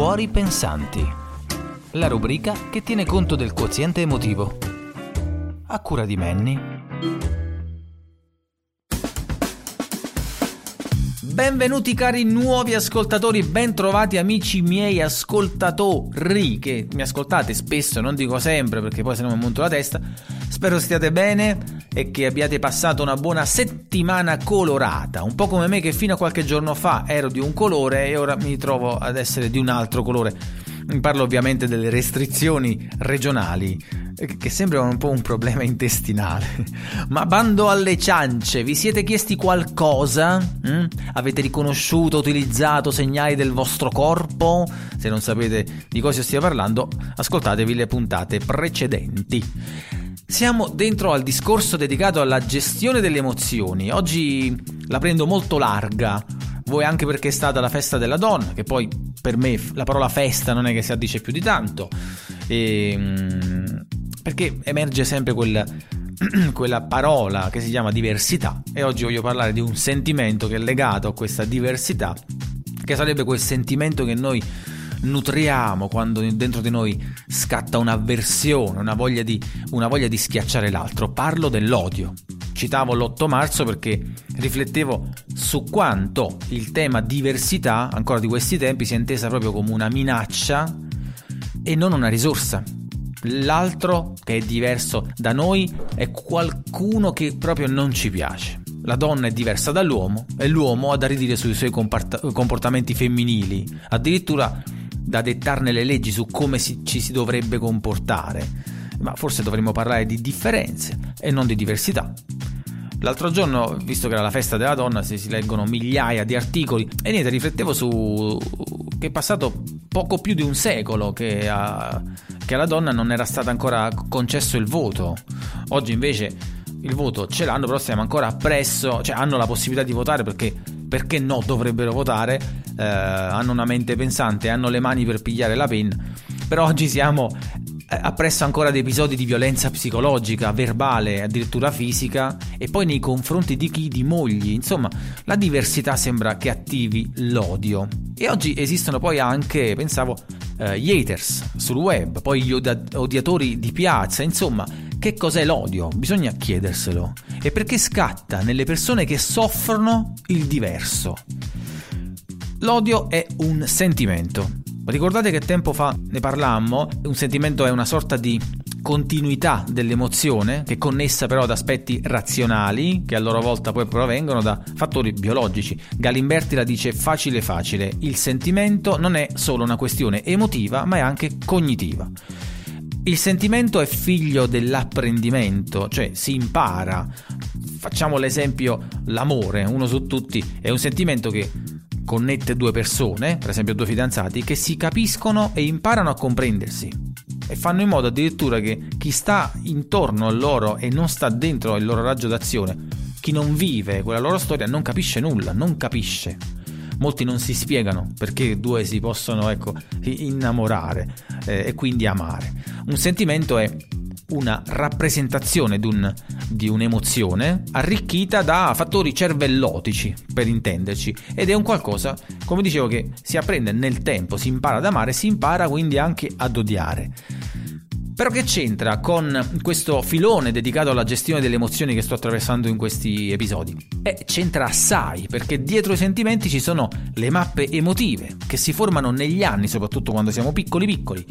Fuori Pensanti, la rubrica che tiene conto del quoziente emotivo. A cura di Manny. Benvenuti cari nuovi ascoltatori, bentrovati amici miei ascoltatori che mi ascoltate spesso, non dico sempre perché poi se no mi monto la testa. Spero stiate bene e che abbiate passato una buona settimana colorata, un po' come me che fino a qualche giorno fa ero di un colore e ora mi trovo ad essere di un altro colore. Parlo ovviamente delle restrizioni regionali, che sembrano un po' un problema intestinale. Ma bando alle ciance, vi siete chiesti qualcosa? Mm? Avete riconosciuto, utilizzato segnali del vostro corpo? Se non sapete di cosa stia parlando, ascoltatevi le puntate precedenti. Siamo dentro al discorso dedicato alla gestione delle emozioni. Oggi la prendo molto larga. Voi anche perché è stata la festa della donna, che poi per me la parola festa non è che si addice più di tanto. E, ehm, perché emerge sempre quel, quella parola che si chiama diversità. E oggi voglio parlare di un sentimento che è legato a questa diversità, che sarebbe quel sentimento che noi nutriamo quando dentro di noi scatta un'avversione, una voglia di, una voglia di schiacciare l'altro. Parlo dell'odio. Citavo l'8 marzo perché riflettevo su quanto il tema diversità, ancora di questi tempi, sia intesa proprio come una minaccia e non una risorsa. L'altro che è diverso da noi è qualcuno che proprio non ci piace. La donna è diversa dall'uomo e l'uomo ha da ridire sui suoi comportamenti femminili. Addirittura da dettarne le leggi su come si, ci si dovrebbe comportare, ma forse dovremmo parlare di differenze e non di diversità. L'altro giorno, visto che era la festa della donna, si, leggono migliaia di articoli e niente, riflettevo su che è passato poco più di un secolo che, a, che alla donna non era stato ancora concesso il voto. Oggi invece il voto ce l'hanno, però siamo ancora appresso, cioè hanno la possibilità di votare perché, perché no dovrebbero votare, eh, hanno una mente pensante, hanno le mani per pigliare la penna, però oggi siamo eh, appresso ancora di episodi di violenza psicologica, verbale, addirittura fisica e poi nei confronti di chi? Di mogli, insomma la diversità sembra che attivi l'odio. E oggi esistono poi anche, pensavo, eh, gli haters sul web, poi gli odiatori di piazza, insomma che cos'è l'odio? Bisogna chiederselo. E perché scatta nelle persone che soffrono il diverso? L'odio è un sentimento. Ricordate che tempo fa ne parlammo? Un sentimento è una sorta di continuità dell'emozione che è connessa però ad aspetti razionali che a loro volta poi provengono da fattori biologici. Galimberti la dice facile facile, il sentimento non è solo una questione emotiva ma è anche cognitiva. Il sentimento è figlio dell'apprendimento, cioè si impara. Facciamo l'esempio l'amore, uno su tutti, è un sentimento che connette due persone, per esempio due fidanzati, che si capiscono e imparano a comprendersi e fanno in modo addirittura che chi sta intorno a loro e non sta dentro il loro raggio d'azione, chi non vive quella loro storia non capisce nulla, non capisce molti non si spiegano perché due si possono ecco, innamorare eh, e quindi amare. Un sentimento è una rappresentazione di, un, di, un'emozione arricchita da fattori cervellotici, per intenderci, ed è un qualcosa, come dicevo, che si apprende nel tempo, si impara ad amare, si impara quindi anche ad odiare. Però che c'entra con questo filone dedicato alla gestione delle emozioni che sto attraversando in questi episodi? Eh, c'entra assai, perché dietro i sentimenti ci sono le mappe emotive che si formano negli anni, soprattutto quando siamo piccoli piccoli,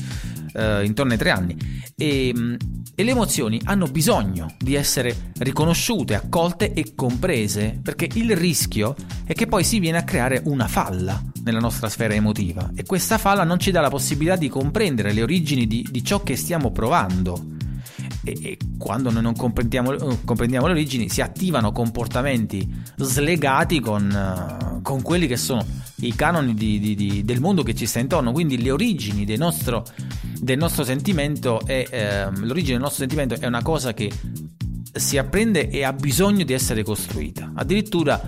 eh, intorno ai tre anni. E, mm, e le emozioni hanno bisogno di essere riconosciute, accolte e comprese, perché il rischio è che poi si viene a creare una falla nella nostra sfera emotiva e questa falla non ci dà la possibilità di comprendere le origini di, di ciò che stiamo provando. E, e quando noi non comprendiamo, comprendiamo, le origini si attivano comportamenti slegati con, uh, con quelli che sono i canoni di, di, di, del mondo che ci sta intorno, quindi le origini del nostro, del nostro sentimento è, eh, l'origine del nostro sentimento è una cosa che si apprende e ha bisogno di essere costruita. Addirittura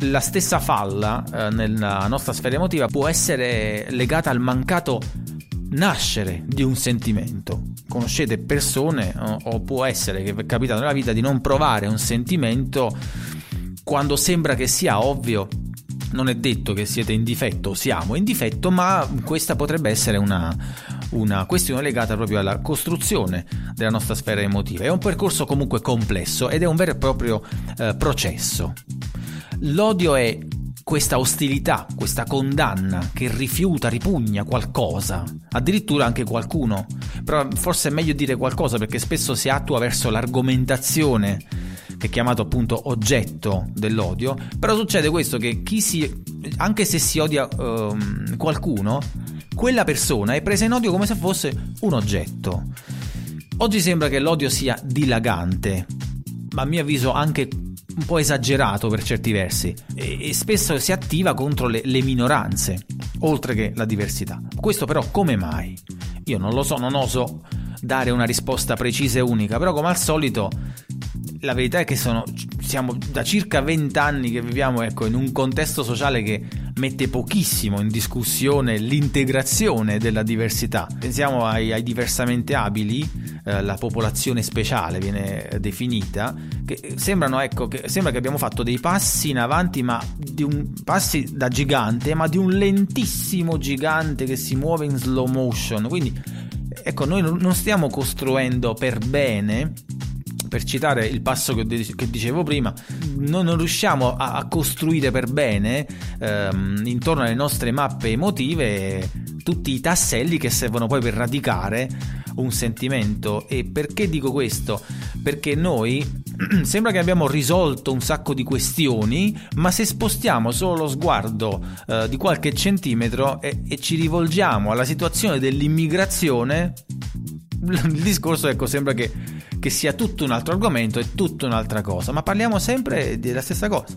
la stessa falla eh, nella nostra sfera emotiva può essere legata al mancato nascere di un sentimento. Conoscete persone o, può essere che vi è capitato nella vita di non provare un sentimento quando sembra che sia ovvio non è detto che siete in difetto siamo in difetto, ma questa potrebbe essere una, una questione legata proprio alla costruzione della nostra sfera emotiva. È un percorso comunque complesso ed è un vero e proprio eh, processo. L'odio è questa ostilità, questa condanna che rifiuta, ripugna qualcosa, addirittura anche qualcuno. Però forse è meglio dire qualcosa perché spesso si attua verso l'argomentazione che è chiamato appunto oggetto dell'odio, però succede questo che chi si anche se si odia um, qualcuno, quella persona è presa in odio come se fosse un oggetto. Oggi sembra che l'odio sia dilagante, ma a mio avviso anche un po' esagerato per certi versi e, e spesso si attiva contro le, le minoranze, oltre che la diversità. Questo però come mai? Io non lo so, non oso dare una risposta precisa e unica, però come al solito la verità è che sono, siamo da circa 20 anni che viviamo ecco, in un contesto sociale che mette pochissimo in discussione l'integrazione della diversità. Pensiamo ai, ai diversamente abili, eh, la popolazione speciale viene definita, che sembrano, ecco, che sembra che abbiamo fatto dei passi in avanti, ma di un, passi da gigante, ma di un lentissimo gigante che si muove in slow motion. Quindi, ecco, noi non stiamo costruendo per bene per citare il passo che, che dicevo prima, noi non riusciamo a, a costruire per bene ehm, intorno alle nostre mappe emotive tutti i tasselli che servono poi per radicare un sentimento. E perché dico questo? Perché noi sembra che abbiamo risolto un sacco di questioni, ma se spostiamo solo lo sguardo eh, di qualche centimetro e, e ci rivolgiamo alla situazione dell'immigrazione, il discorso ecco sembra che che sia tutto un altro argomento e tutta un'altra cosa, ma parliamo sempre della stessa cosa.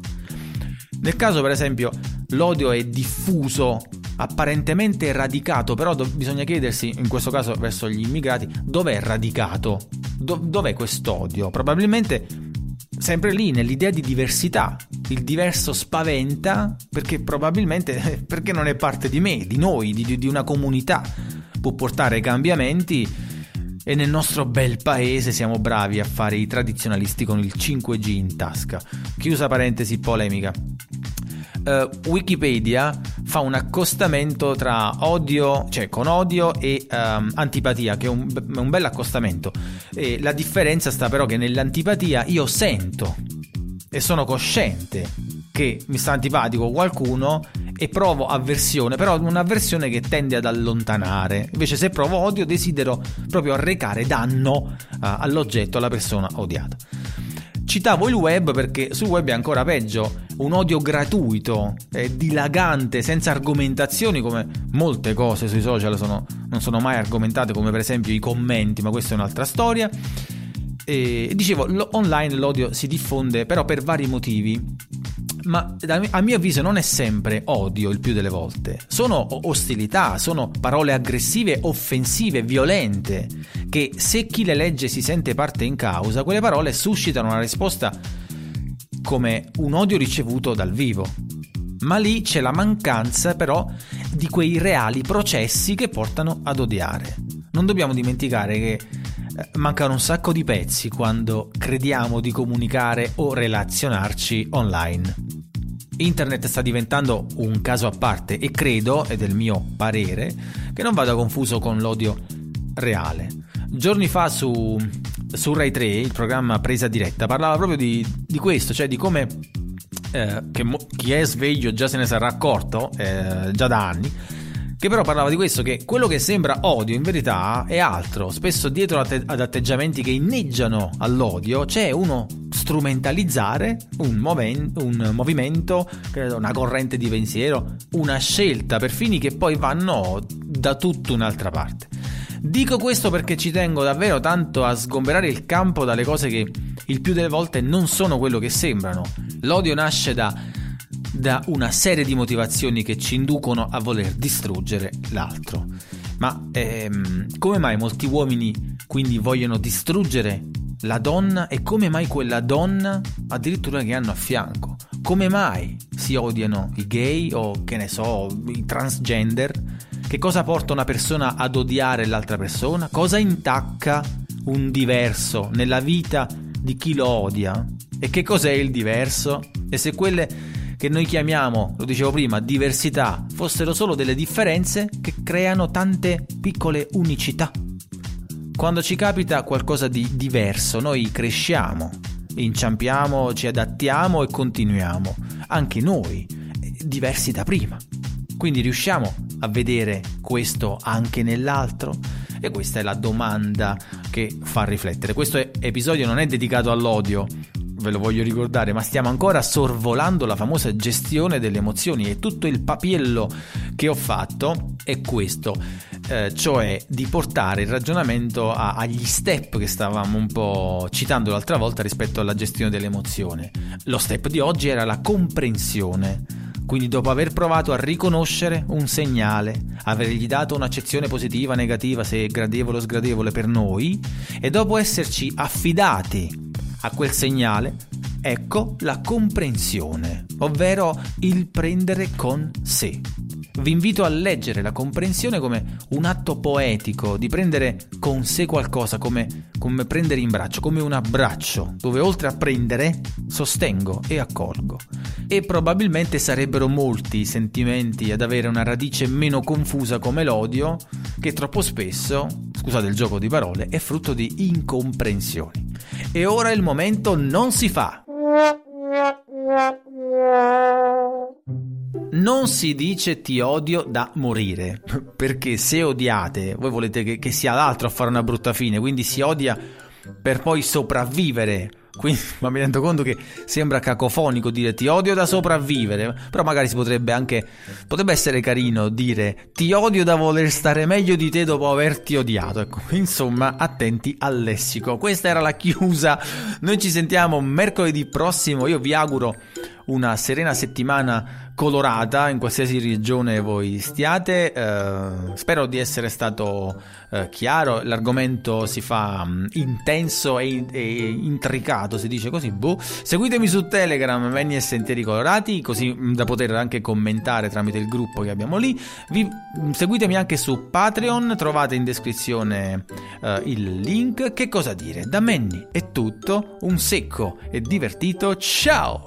Nel caso, per esempio, l'odio è diffuso, apparentemente radicato, però do- bisogna chiedersi, in questo caso verso gli immigrati, dov'è radicato? Do- dov'è quest'odio? Probabilmente sempre lì nell'idea di diversità. Il diverso spaventa perché probabilmente perché non è parte di me, di noi, di, di una comunità. Può portare cambiamenti e nel nostro bel paese siamo bravi a fare i tradizionalisti con il 5G in tasca. Chiusa parentesi polemica. Uh, Wikipedia fa un accostamento tra odio, cioè con odio e um, antipatia, che è un, un bel accostamento. E la differenza sta però che nell'antipatia io sento e sono cosciente che mi sta antipatico qualcuno e provo avversione, però un'avversione che tende ad allontanare. Invece se provo odio desidero proprio arrecare danno uh, all'oggetto, alla persona odiata. Citavo il web perché sul web è ancora peggio, un odio gratuito, eh, dilagante, senza argomentazioni come molte cose sui social sono, non sono mai argomentate come per esempio i commenti, ma questa è un'altra storia. E dicevo, online l'odio si diffonde però per vari motivi ma a mio avviso non è sempre odio il più delle volte, sono ostilità, sono parole aggressive, offensive, violente, che se chi le legge si sente parte in causa, quelle parole suscitano una risposta come un odio ricevuto dal vivo. Ma lì c'è la mancanza però di quei reali processi che portano ad odiare. Non dobbiamo dimenticare che eh, mancano un sacco di pezzi quando crediamo di comunicare o relazionarci online. Internet sta diventando un caso a parte e credo, ed è il mio parere, che non vada confuso con l'odio reale. Giorni fa su, su Rai 3, il programma Presa Diretta, parlava proprio di, di questo, cioè di come eh, mo- chi è sveglio già se ne sarà accorto, eh, già da anni, che però parlava di questo, che quello che sembra odio in verità è altro. Spesso dietro ad atteggiamenti che inneggiano all'odio c'è uno strumentalizzare un, moven- un movimento, una corrente di pensiero, una scelta per fini che poi vanno da tutta un'altra parte. Dico questo perché ci tengo davvero tanto a sgomberare il campo dalle cose che il più delle volte non sono quello che sembrano. L'odio nasce da, da una serie di motivazioni che ci inducono a voler distruggere l'altro. Ma ehm, come mai molti uomini quindi vogliono distruggere la donna e come mai quella donna addirittura che hanno a fianco. Come mai si odiano i gay o che ne so, i transgender? Che cosa porta una persona ad odiare l'altra persona? Cosa intacca un diverso nella vita di chi lo odia? E che cos'è il diverso? E se quelle che noi chiamiamo, lo dicevo prima, diversità, fossero solo delle differenze che creano tante piccole unicità. Quando ci capita qualcosa di diverso, noi cresciamo, inciampiamo, ci adattiamo e continuiamo, anche noi, diversi da prima. Quindi riusciamo a vedere questo anche nell'altro? E questa è la domanda che fa riflettere. Questo episodio non è dedicato all'odio, ve lo voglio ricordare, ma stiamo ancora sorvolando la famosa gestione delle emozioni e tutto il papiello che ho fatto è questo, eh, cioè di portare il ragionamento a, agli step che stavamo un po' citando l'altra volta rispetto alla gestione dell'emozione. Lo step di oggi era la comprensione quindi dopo aver provato a riconoscere un segnale, avergli dato un'accezione positiva, negativa, se gradevole o sgradevole per noi, e dopo esserci affidati a quel segnale, ecco la comprensione, ovvero il prendere con sé. Vi invito a leggere la comprensione come un atto poetico di prendere con sé qualcosa, come, come prendere in braccio, come un abbraccio, dove oltre a prendere sostengo e accolgo. E probabilmente sarebbero molti i sentimenti ad avere una radice meno confusa come l'odio, che troppo spesso, scusate il gioco di parole, è frutto di incomprensioni. E ora il momento non si fa. Non si dice ti odio da morire, perché se odiate, voi volete che, che sia l'altro a fare una brutta fine, quindi si odia per poi sopravvivere quindi, ma mi rendo conto che sembra cacofonico dire ti odio da sopravvivere, però magari si potrebbe anche, potrebbe essere carino dire ti odio da voler stare meglio di te dopo averti odiato. Ecco, insomma, attenti al lessico. Questa era la chiusa. Noi ci sentiamo mercoledì prossimo. Io vi auguro una serena settimana colorata in qualsiasi regione voi stiate. Uh, spero di essere stato uh, chiaro. L'argomento si fa um, intenso e, e, intricato, si dice così. Boh. Seguitemi su Telegram, Venni e Sentieri Colorati, così um, da poter anche commentare tramite il gruppo che abbiamo lì. Vi, um, seguitemi anche su Patreon, trovate in descrizione uh, il link. Che cosa dire? Da Manny è tutto. Un secco e divertito ciao!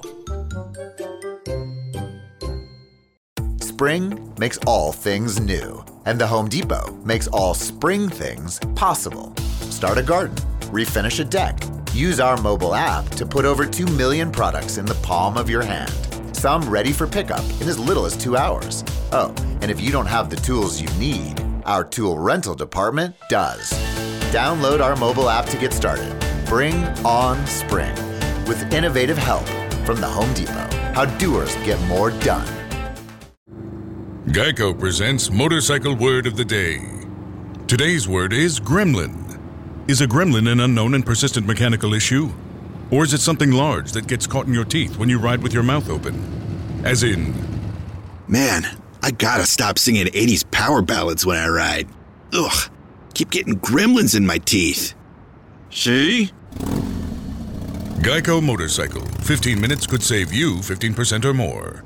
Spring makes all things new, and the Home Depot makes all spring things possible. Start a garden, refinish a deck. Use our mobile app to put over 2 million products in the palm of your hand. Some ready for pickup in as little as two hours. Oh, and if you don't have the tools you need, our tool rental department does. Download our mobile app to get started. Bring on spring with innovative help from the Home Depot. How doers get more done. Geico presents Motorcycle Word of the Day. Today's word is gremlin. Is a gremlin an unknown and persistent mechanical issue? Or is it something large that gets caught in your teeth when you ride with your mouth open? As in, Man, I gotta stop singing 80s power ballads when I ride. Ugh, keep getting gremlins in my teeth. See? Geico Motorcycle. 15 minutes could save you 15% or more.